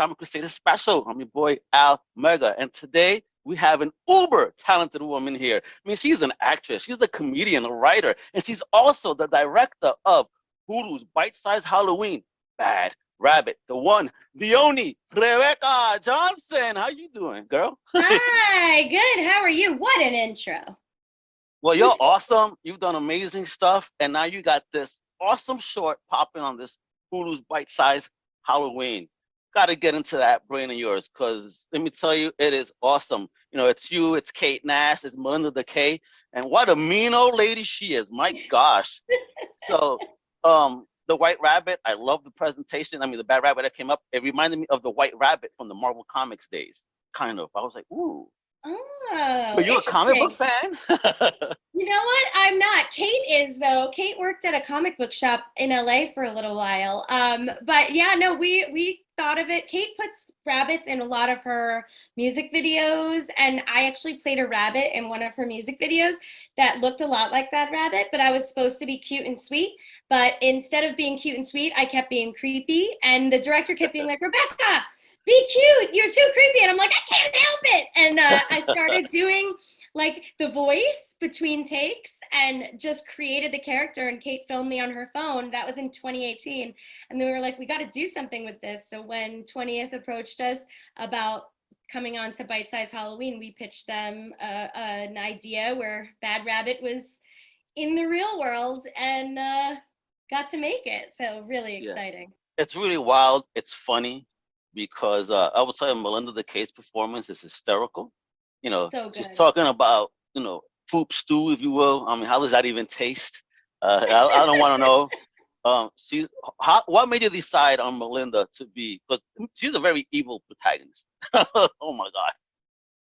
Comic Crusader special. I'm your boy Al Mega, and today we have an uber talented woman here. I mean, she's an actress, she's a comedian, a writer, and she's also the director of Hulu's Bite Size Halloween, Bad Rabbit, the one, the only Rebecca Johnson. How you doing, girl? Hi, good. How are you? What an intro. well, you're awesome. You've done amazing stuff, and now you got this awesome short popping on this Hulu's Bite Size Halloween. Got to get into that brain of yours, because let me tell you, it is awesome. You know, it's you, it's Kate Nash, it's Melinda DeKay, and what a mean old lady she is. My gosh. so, um, the White Rabbit, I love the presentation. I mean, the Bad Rabbit that came up, it reminded me of the White Rabbit from the Marvel Comics days, kind of. I was like, ooh. Oh, But you're a comic book fan? You know what? I'm not. Kate is though. Kate worked at a comic book shop in LA for a little while. Um, but yeah, no, we we thought of it. Kate puts rabbits in a lot of her music videos, and I actually played a rabbit in one of her music videos that looked a lot like that rabbit, but I was supposed to be cute and sweet. But instead of being cute and sweet, I kept being creepy, and the director kept being like, Rebecca. Be cute. You're too creepy. And I'm like, I can't help it. And uh, I started doing like the voice between takes and just created the character and kate filmed me on her phone that was in 2018 and then we were like we got to do something with this so when 20th approached us about coming on to bite size halloween we pitched them uh, an idea where bad rabbit was in the real world and uh, got to make it so really exciting. Yeah. it's really wild. It's funny because uh, I would say Melinda DeKay's performance is hysterical. You know, So good. talking about you know poop stew, if you will. I mean, how does that even taste? Uh, I, I don't want to know. Um, she, how, what made you decide on Melinda to be? Because she's a very evil protagonist. oh my god.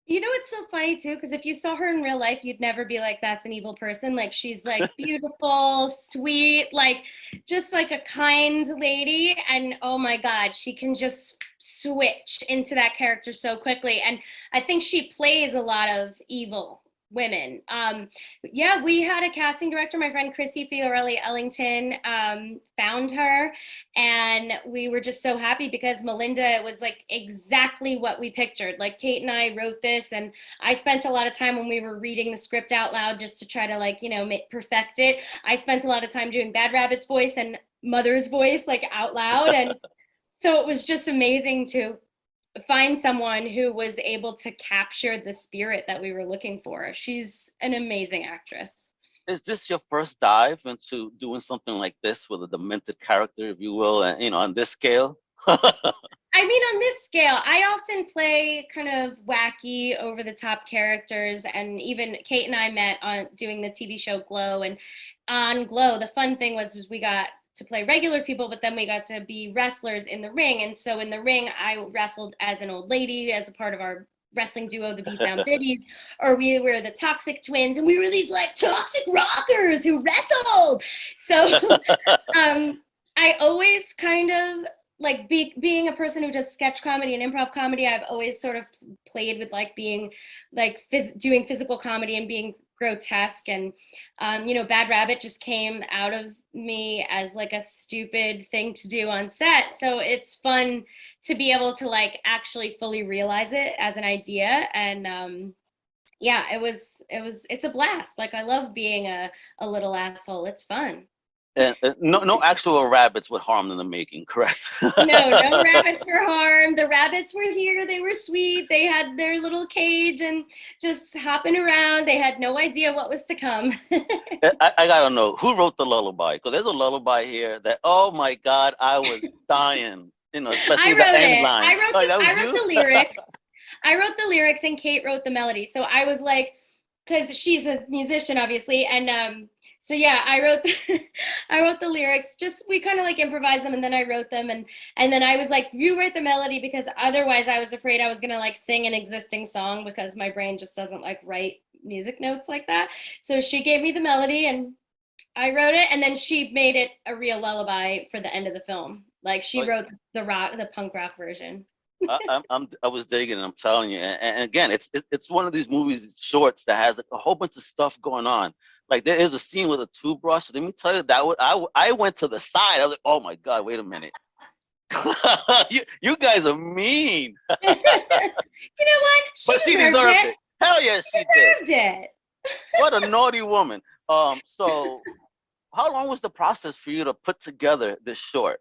You know, it's so funny too, because if you saw her in real life, you'd never be like, that's an evil person. Like, she's like beautiful, sweet, like just like a kind lady. And oh my God, she can just switch into that character so quickly. And I think she plays a lot of evil women. Um, yeah, we had a casting director, my friend Chrissy Fiorelli Ellington, um, found her. And we were just so happy because Melinda was like exactly what we pictured. Like Kate and I wrote this, and I spent a lot of time when we were reading the script out loud just to try to like, you know, perfect it. I spent a lot of time doing Bad Rabbit's voice and Mother's voice like out loud. And so it was just amazing to find someone who was able to capture the spirit that we were looking for. She's an amazing actress. Is this your first dive into doing something like this with a demented character, if you will, and you know, on this scale? I mean, on this scale, I often play kind of wacky, over the top characters. And even Kate and I met on doing the TV show Glow. And on Glow, the fun thing was, was we got to play regular people, but then we got to be wrestlers in the ring. And so in the ring, I wrestled as an old lady as a part of our wrestling duo, the Beatdown Biddies, or we were the Toxic Twins, and we were these like toxic rockers who wrestled. So um, I always kind of like be, being a person who does sketch comedy and improv comedy i've always sort of played with like being like phys- doing physical comedy and being grotesque and um, you know bad rabbit just came out of me as like a stupid thing to do on set. So it's fun to be able to like actually fully realize it as an idea. And um yeah it was it was it's a blast. Like i love being a, a little asshole. It's fun and, uh, no, no actual rabbits were harmed in the making, correct? no, no rabbits were harmed. The rabbits were here. They were sweet. They had their little cage and just hopping around. They had no idea what was to come. I, I gotta know who wrote the lullaby because there's a lullaby here that oh my god I was dying you know especially I the end it. line. I wrote Oh, the, I wrote you? the lyrics. I wrote the lyrics and Kate wrote the melody. So I was like, because she's a musician, obviously, and um, so yeah, I wrote the, I wrote the lyrics. Just we kind of like improvised them, and then I wrote them, and and then I was like, you write the melody because otherwise I was afraid I was gonna like sing an existing song because my brain just doesn't like write music notes like that. So she gave me the melody and I wrote it, and then she made it a real lullaby for the end of the film. Like she wrote the rock, the punk rock version. I, I'm, I'm I was digging. I'm telling you, and, and again, it's it, it's one of these movies shorts that has a whole bunch of stuff going on. Like there is a scene with a toothbrush. Let me tell you that was, I I went to the side. I was like, oh my god, wait a minute. you, you guys are mean. you know what? She but she deserved, it. it. Hell yes, she did. Deserved it. What a naughty woman. Um, so how long was the process for you to put together this short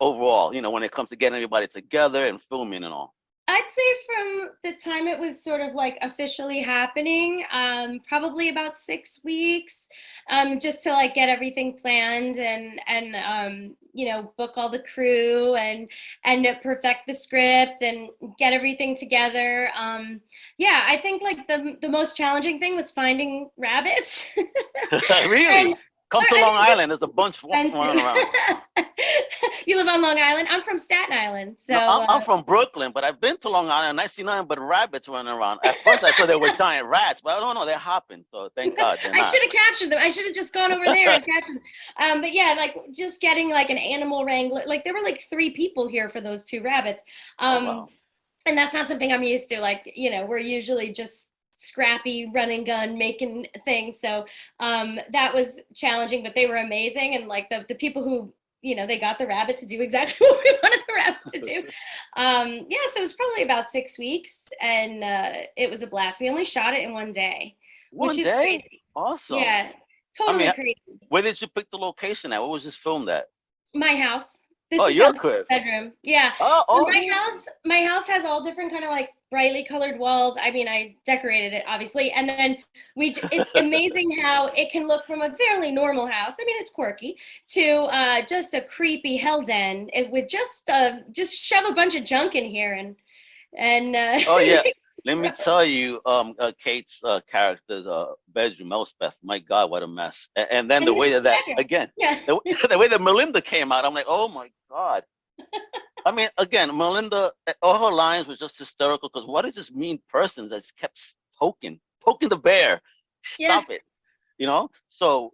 overall? You know, when it comes to getting everybody together and filming and all. I'd say from the time it was sort of like officially happening, um, probably about six weeks, um, just to like get everything planned and and um, you know book all the crew and and perfect the script and get everything together. Um, yeah, I think like the the most challenging thing was finding rabbits. really? And- Come to I Long mean, Island. There's a bunch running around. you live on Long Island. I'm from Staten Island, so No, I'm, uh, I'm from Brooklyn, but I've been to Long Island and I see nothing but rabbits running around. At first, I thought they were giant rats, but I don't know. They're hopping, so thank God I should have captured them. I should have just gone over there and captured them. Um, but yeah, like just getting like an animal wrangler. Like there were like three people here for those two rabbits. Oh, Um, wow. and that's not something I'm used to. Like, you know, we're usually just scrappy running gun making things. So um that was challenging, but they were amazing. And like the the people who you know they got the rabbit to do exactly what we wanted the rabbit to do um yeah so it was probably about six weeks and uh it was a blast we only shot it in one day One which is day? crazy Awesome. yeah totally I- crazy Where did you pick the location at? What was this filmed at? my house this oh, is your crib. bedroom. Yeah. Oh, so oh, my house my house has all different kind of like brightly colored walls. I mean i decorated it obviously. And then we it's amazing how it can look from a fairly normal house. I mean it's quirky to uh just a creepy hell den it would just uh just shove a bunch of junk in here and and uh Oh, yeah. Let me tell you, um, uh, Kate's uh, character's uh, bedroom, Elspeth. My God, what a mess! A- And, then And the way that, that again, yeah the, way- the way that Melinda came out, I'm like, oh my God. I mean, again, Melinda, uh, all her lines was just hysterical because what is this mean person that's kept poking, poking the bear? Yeah. Stop it. You know? So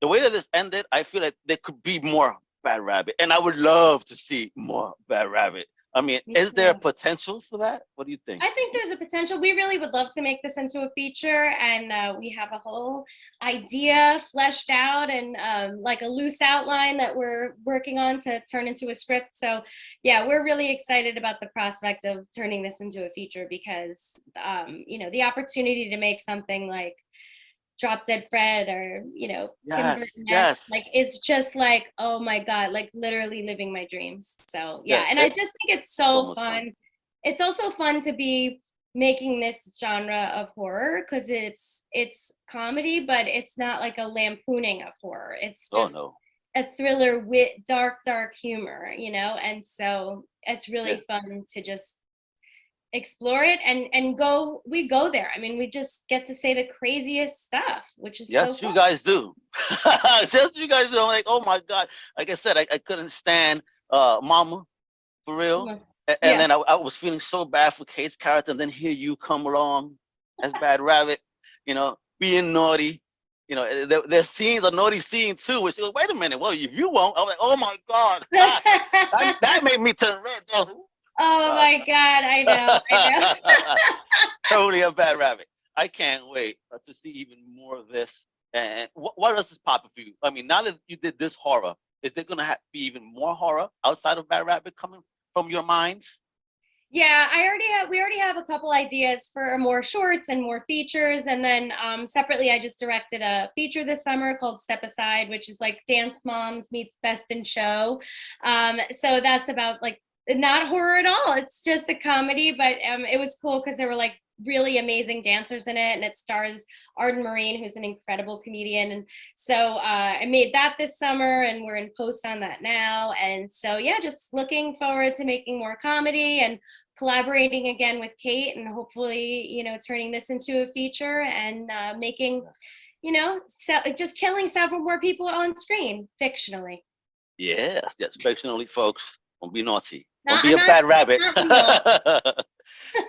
the way that this ended, I feel like there could be more Bad Rabbit. And I would love to see more Bad Rabbit. I mean, Me is there potential for that? What do you think? I think there's a potential. We really would love to make this into a feature, and uh, we have a whole idea fleshed out and um, like a loose outline that we're working on to turn into a script. So, yeah, we're really excited about the prospect of turning this into a feature because, um, you know, the opportunity to make something like Drop Dead Fred or you know Tim Burton yes. like it's just like oh my god, like literally living my dreams. So yeah, Yeah, and I just think it's so fun fun. it's also fun to be making this genre of horror because it's it's comedy but it's not like a lampooning of horror it's oh just no. a thriller with dark dark humor you know and so it's really fun to just explore it and and go we go there i mean we just get to say the craziest stuff which is so Yes, you guys do. yes, you guys do. I'm like, oh my God. Like I said, I, I couldn't stand uh Mama for real. Mhm. A- And, Yeah. then I, I was feeling so bad for Kate's character, and then here you come along as Bad Rabbit, you know, being naughty. You know, there, there's scenes, a naughty scene too, where she goes, wait a minute, well, if you won't, I'm like, oh my God. that, that made me turn red. Oh my god i know i know totally a bad rabbit. I can't wait uh, to see even more of this. And what, what else is popping for you? I mean, now that you did this horror, is there gonna be even more horror outside of Bad Rabbit coming from your minds? Yeah, I already have. We already have a couple ideas for more shorts and more features, and then um, separately, I just directed a feature this summer called Step Aside, which is like Dance Moms meets Best in Show. Um, so that's about like not horror at all. It's just a comedy, but um, it was cool because there were like really amazing dancers in it, and it stars Arden Myrin, who's an incredible comedian. And so uh, I made that this summer, and we're in post on that now. And so yeah, just looking forward to making more comedy and collaborating again with Kate, and hopefully you know turning this into a feature and uh, making you know se- just killing several more people on screen fictionally. Yes, yes, fictionally, folks. Don't be naughty. Don't Not- be a not- bad rabbit.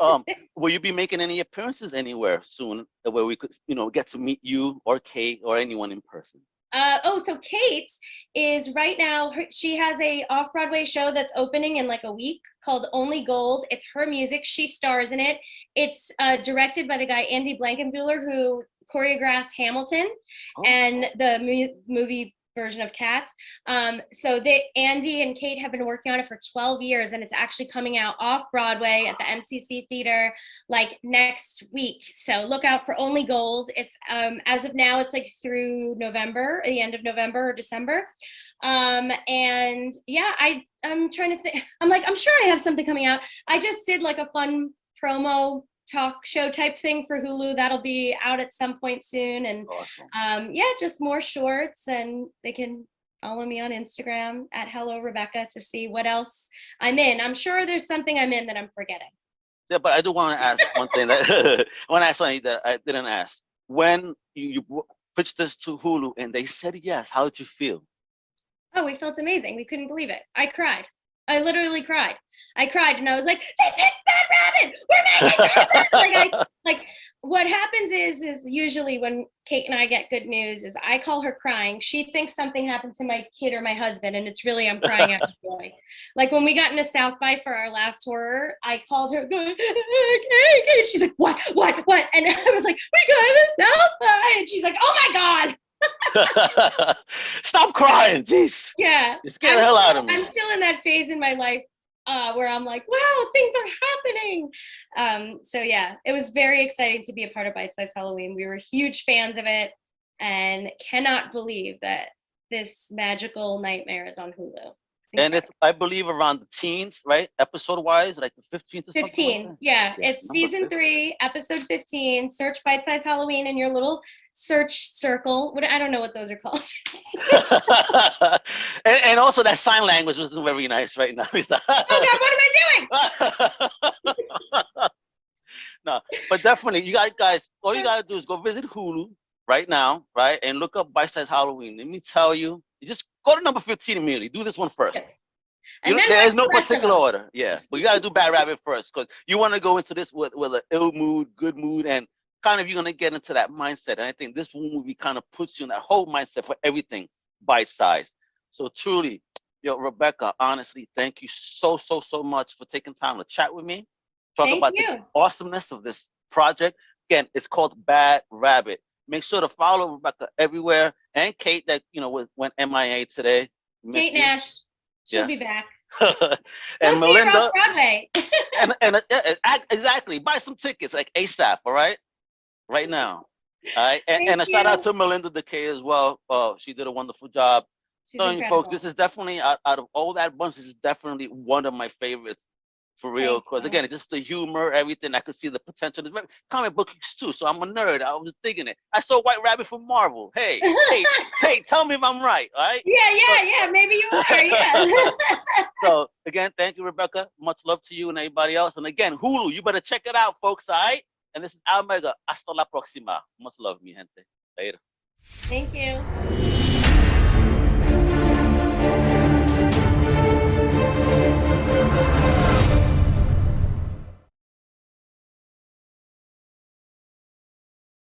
um, will you be making any appearances anywhere soon where we could, you know, get to meet you or Kate or anyone in person? Uh, oh, so Kate is right now. Her, she has a off Broadway show that's opening in like a week called Only Gold. It's her music. She stars in it. It's uh, directed by the guy Andy Blankenbuehler who choreographed Hamilton, Oh, and the mu- movie version of Cats. Um, so they Andy and Kate have been working on it for 12 years, and it's actually coming out off Broadway at the MCC Theater like next week. So look out for Only Gold. It's um, as of now, it's like through November, the end of November or December. Um, and yeah, I I'm trying to think. I'm like I'm sure I have something coming out. I just did like a fun promo talk show type thing for Hulu. That'll be out at some point soon. And Awesome. um, yeah, just more shorts, and they can follow me on Instagram at Hello Rebecca to see what else I'm in. I'm sure there's something I'm in that I'm forgetting. Yeah, but I do want to ask one thing that I want to ask something that I didn't ask. When you, you pitched this to Hulu and they said yes, how did you feel? Oh, we felt amazing. We couldn't believe it. I cried. I literally cried. I cried and I was like, they picked Bad Rabbit. We're making Bad Rabbit. like I like what happens is is usually when Kate and I get good news is I call her crying. She thinks something happened to my kid or my husband, and it's really I'm crying out of joy. Like when we got into South by for our last horror, I called her, going, Kate, Kate. She's like, what, what, what? And I was like, we got to South by, and she's like, oh my god, Stop crying, jeez. yeah. You scared the hell out still- of me. I'm still in that phase in my life uh, where I'm like, wow, things are happening. Um, so yeah, it was very exciting to be a part of Bite Size Halloween. We were huge fans of it and cannot believe that this magical nightmare is on Hulu. And it's, I believe, around the teens, right? Episode wise, like the 15th or something. like 15. that? Yeah, Yeah, it's number season 15. three, episode 15. Search Bite Size Halloween in your little search circle. What I don't know what those are called. and, and also that sign language wasn't very nice right now. Oh God, what am I doing? no, but definitely, you guys, guys, all you gotta do is go visit Hulu right now, right, and look up Bite Size Halloween. Let me tell you, you just go to number 15 immediately. Do this one first. Okay. You And know, then there's no particular order. Yeah, but you gotta do Bad Rabbit first because you want to go into this with with an ill mood, good mood, and kind of you're gonna get into that mindset. And I think this movie kind of puts you in that whole mindset for everything bite size. So truly, yo, Rebecca, honestly, thank you so so so much for taking time to chat with me, talk Thank about you. the awesomeness of this project. Again, it's called Bad Rabbit. Make sure to follow Rebecca everywhere and Kate that you know went MIA today. Kate. Nash. She'll be back. and we'll see her Melinda, Broadway. and and uh, exactly, buy some tickets like ASAP, all right, right now, all right. And, and a shout out to Melinda DeKay as well. Uh, she did a wonderful job. She's Telling you folks, this is definitely out, out of all that bunch, this is definitely one of my favorites for real. Because again, it's just the humor, everything. I could see the potential. Comic books too, so I'm a nerd. I was digging it. I saw White Rabbit from Marvel. Hey, hey, hey, tell me if I'm right, all right? Yeah, yeah, yeah. Maybe you are. Yeah. So again, thank you, Rebecca. Much love to you and everybody else. And again, Hulu, you better check it out, folks. All right. And this is Almega. Hasta la próxima. Much love, mi gente. Later. Thank you.